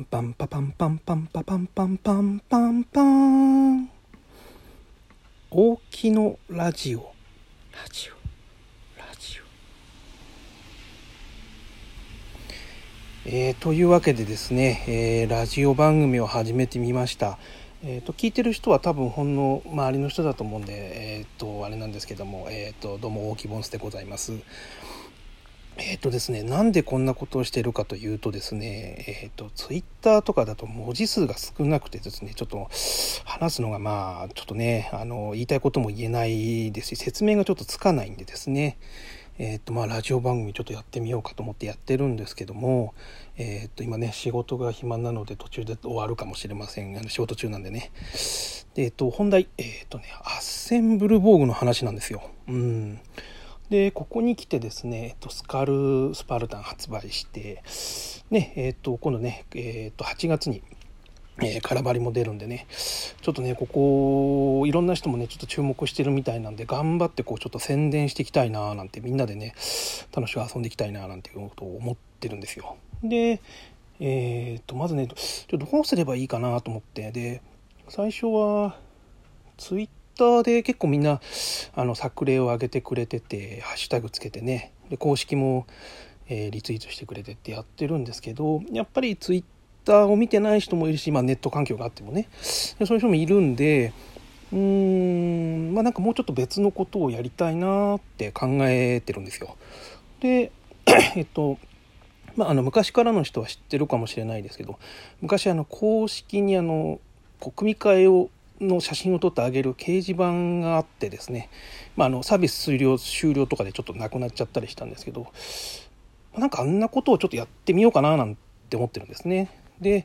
ンパンパパンパンパンパパンパンパンパンパン大きのラジオ。ラジオ。ラジオ。えー、というわけでですね、えー、ラジオ番組を始めてみました。えーと、聞いてる人は多分ほんの周りの人だと思うんで、えーと、あれなんですけども、えーと、どうも大木ボンスでございます。えっ、ー、とですね、なんでこんなことをしてるかというとですね、えっ、ー、と、ツイッターとかだと文字数が少なくてですね、ちょっと話すのがまあ、ちょっとね、あの、言いたいことも言えないですし、説明がちょっとつかないんでですね、えっ、ー、と、まあ、ラジオ番組ちょっとやってみようかと思ってやってるんですけども、えっ、と、今ね、仕事が暇なので途中で終わるかもしれません。あの仕事中なんでね。で、えっ、と、本題、えっ、とね、アッセンブルボーグの話なんですよ。うん。でここに来てですね、えっと、スカルスパルタン発売してねえっと今度ね、えっと、8月にえー、空張りも出るんでねちょっとねここいろんな人もねちょっと注目してるみたいなんで頑張ってこうちょっと宣伝していきたいななんてみんなでね楽しく遊んでいきたいななんていうことを思ってるんですよ。でえー、っとまずねちょっとどうすればいいかなと思ってで最初はツイッターで結構みんなあの作例を上げてくれててハッシュタグつけてねで公式も、えー、リツイートしてくれてってやってるんですけどやっぱりツイッターを見てない人もいるし、まあ、ネット環境があってもねそういう人もいるんでうーんまあなんかもうちょっと別のことをやりたいなって考えてるんですよ。でえっとまあ、あの昔からの人は知ってるかもしれないですけど昔あの公式にあの組み替えをの写真を撮ってあげる掲示板があってですね、まあ、あのサービス終了終了とかでちょっとなくなっちゃったりしたんですけどなんかあんなことをちょっとやってみようかななんて思ってるんですね。で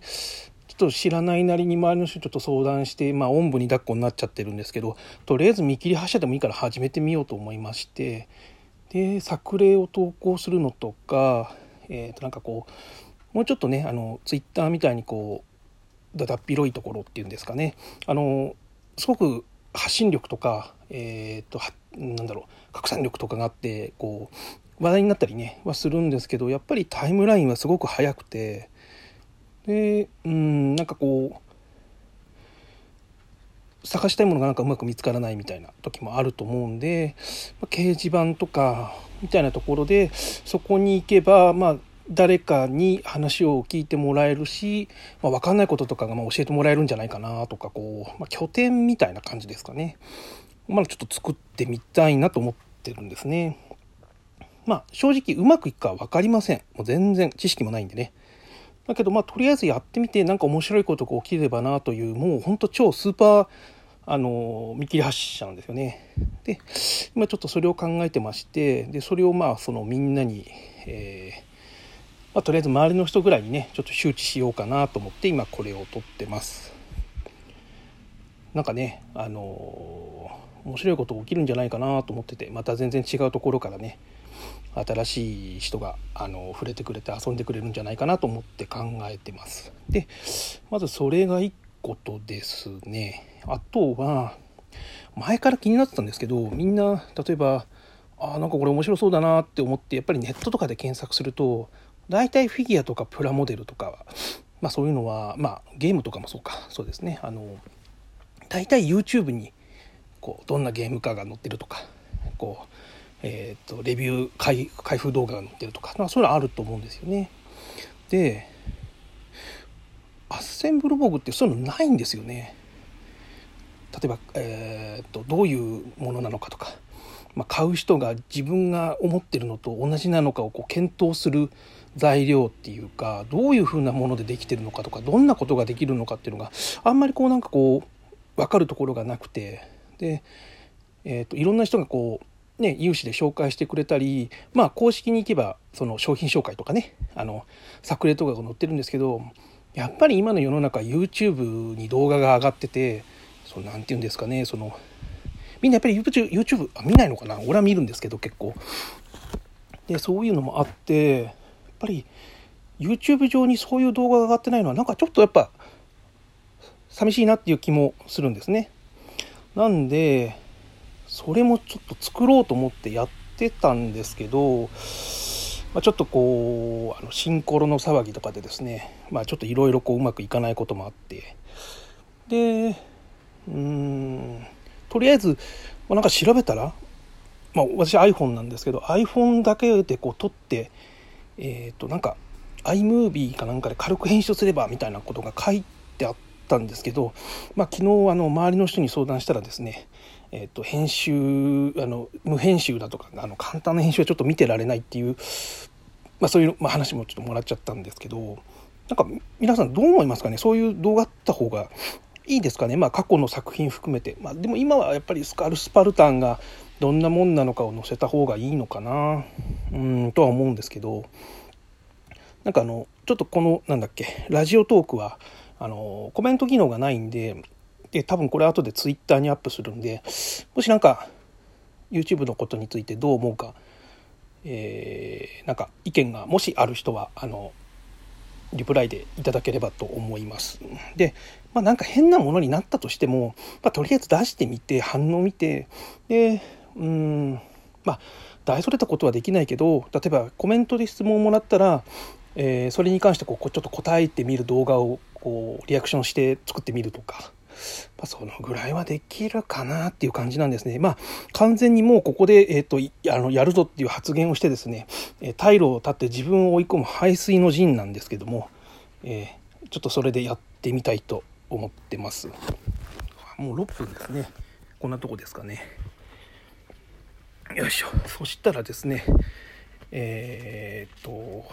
ちょっと知らないなりに周りの人ちょっと相談して、まあ、おんぶに抱っこになっちゃってるんですけどとりあえず見切り発車でもいいから始めてみようと思いましてで作例を投稿するのとか、えー、となんかこうもうちょっとねあのツイッターみたいにこうだだっ広いところっていうんですかね。あのすごく発信力とか、えーと、なんだろう拡散力とかがあってこう話題になったりねはするんですけどやっぱりタイムラインはすごく速くてでうんなんかこう探したいものがなんかうまく見つからないみたいな時もあると思うんで、ま掲示板とかみたいなところでそこに行けばまあ誰かに話を聞いてもらえるし、まあ、分かんないこととかがま教えてもらえるんじゃないかなとかこう、まあ、拠点みたいな感じですかね。まだちょっと作ってみたいなと思ってるんですね。まあ正直うまくいくかは分かりません。もう全然知識もないんでね。だけどまあとりあえずやってみて何か面白いことが起きればなというもうほんと超スーパーあの見切り発車なんですよね。で今ちょっとそれを考えてましてでそれをまあそのみんなに、えーまあ、とりあえず周りの人ぐらいにねちょっと周知しようかなと思って今これを撮ってます。なんかねあのー、面白いこと起きるんじゃないかなと思っててまた全然違うところからね新しい人があの触れてくれて遊んでくれるんじゃないかなと思って考えてます。でまずそれが1個とですねあとは前から気になってたんですけどみんな例えばあなんかこれ面白そうだなって思ってやっぱりネットとかで検索すると大体フィギュアとかプラモデルとかは、まあ、そういうのは、まあ、ゲームとかもそうかそうですねあの大体 YouTube にこうどんなゲームかが載ってるとかこう、えーと、レビュー開開封動画が載ってるとか、まあ、そういうのあると思うんですよね。でアッセンブルボグってそういうのないんですよね。例えば、えーとどういうものなのかとか、まあ、買う人が自分が思ってるのと同じなのかをこう検討する材料っていうかどういうふうなものでできてるのかとかどんなことができるのかっていうのがあんまりこうなんかこう分かるところがなくてで、えーと、いろんな人がこうね有志で紹介してくれたりまあ公式に行けばその商品紹介とかねあの作例とかが載ってるんですけどやっぱり今の世の中 YouTube に動画が上がっててそのなんて言うんですかねそのみんなやっぱり YouTube, YouTube あ見ないのかな？俺は見るんですけど結構。でそういうのもあってぱり YouTube 上にそういう動画が上がってないのはなんかちょっとやっぱ寂しいなっていう気もするんですね。なんでそれもちょっと作ろうと思ってやってたんですけどまあ、ちょっとこうあのシンコロの騒ぎとかでですね、まあ、ちょっといろいろうまくいかないこともあってでうんとりあえず、まあ、なんか調べたら、まあ、私 iPhone なんですけど iPhone だけでこう撮ってえっ、ー、となんか iMovie かなんかで軽く編集すればみたいなことが書いてあったんですけど、まあ、昨日あの周りの人に相談したらですねえーと、編集あの無編集だとかあの簡単な編集はちょっと見てられないっていう、まあ、そういう、まあ、話もちょっともらっちゃったんですけどなんか皆さんどう思いますかね？そういう動画あった方がいいですかね、まあ、過去の作品含めて、まあ、でも今はやっぱりスカルスパルタンがどんなもんなのかを載せた方がいいのかな。うんとは思うんですけどなんかあのちょっとこのなんだっけラジオトークはあのコメント機能がないんでで多分これ後で Twitter にアップするんでもしなんか YouTube のことについてどう思うか、えー、なんか意見がもしある人はあのリプライでいただければと思います。で、まあ、なんか変なものになったとしても、まあ、とりあえず出してみて反応見てでうんまあ大それたことはできないけど例えばコメントで質問をもらったら、えー、それに関してこうちょっと答えてみる動画をこうリアクションして作ってみるとかまあ、そのぐらいはできるかなっていう感じなんですね。まあ、完全にもうここで、えっ、ー、と、あの、やるぞっていう発言をしてですね、え退路を断って自分を追い込む排水の陣なんですけども、えー、ちょっとそれでやってみたいと思ってます。もう6分ですね。こんなとこですかね。よいしょ。そしたらですね、えー、っと、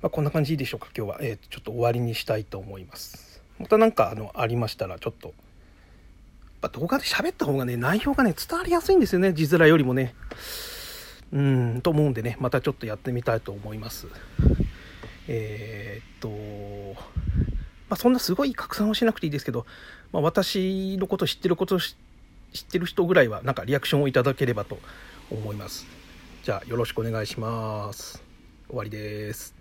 まあ、こんな感じでしょうか、今日は。えー、ちょっと終わりにしたいと思います。また何かあのありましたらちょっと、ま動画で喋った方がね内容がね伝わりやすいんですよね字面よりもねうんと思うんでねまたちょっとやってみたいと思いますえー、っとまあ、そんなすごい拡散をしなくていいですけど、まあ、私のこと知ってること知って知ってる人ぐらいはなんかリアクションをいただければと思います。じゃあよろしくお願いします。終わりです。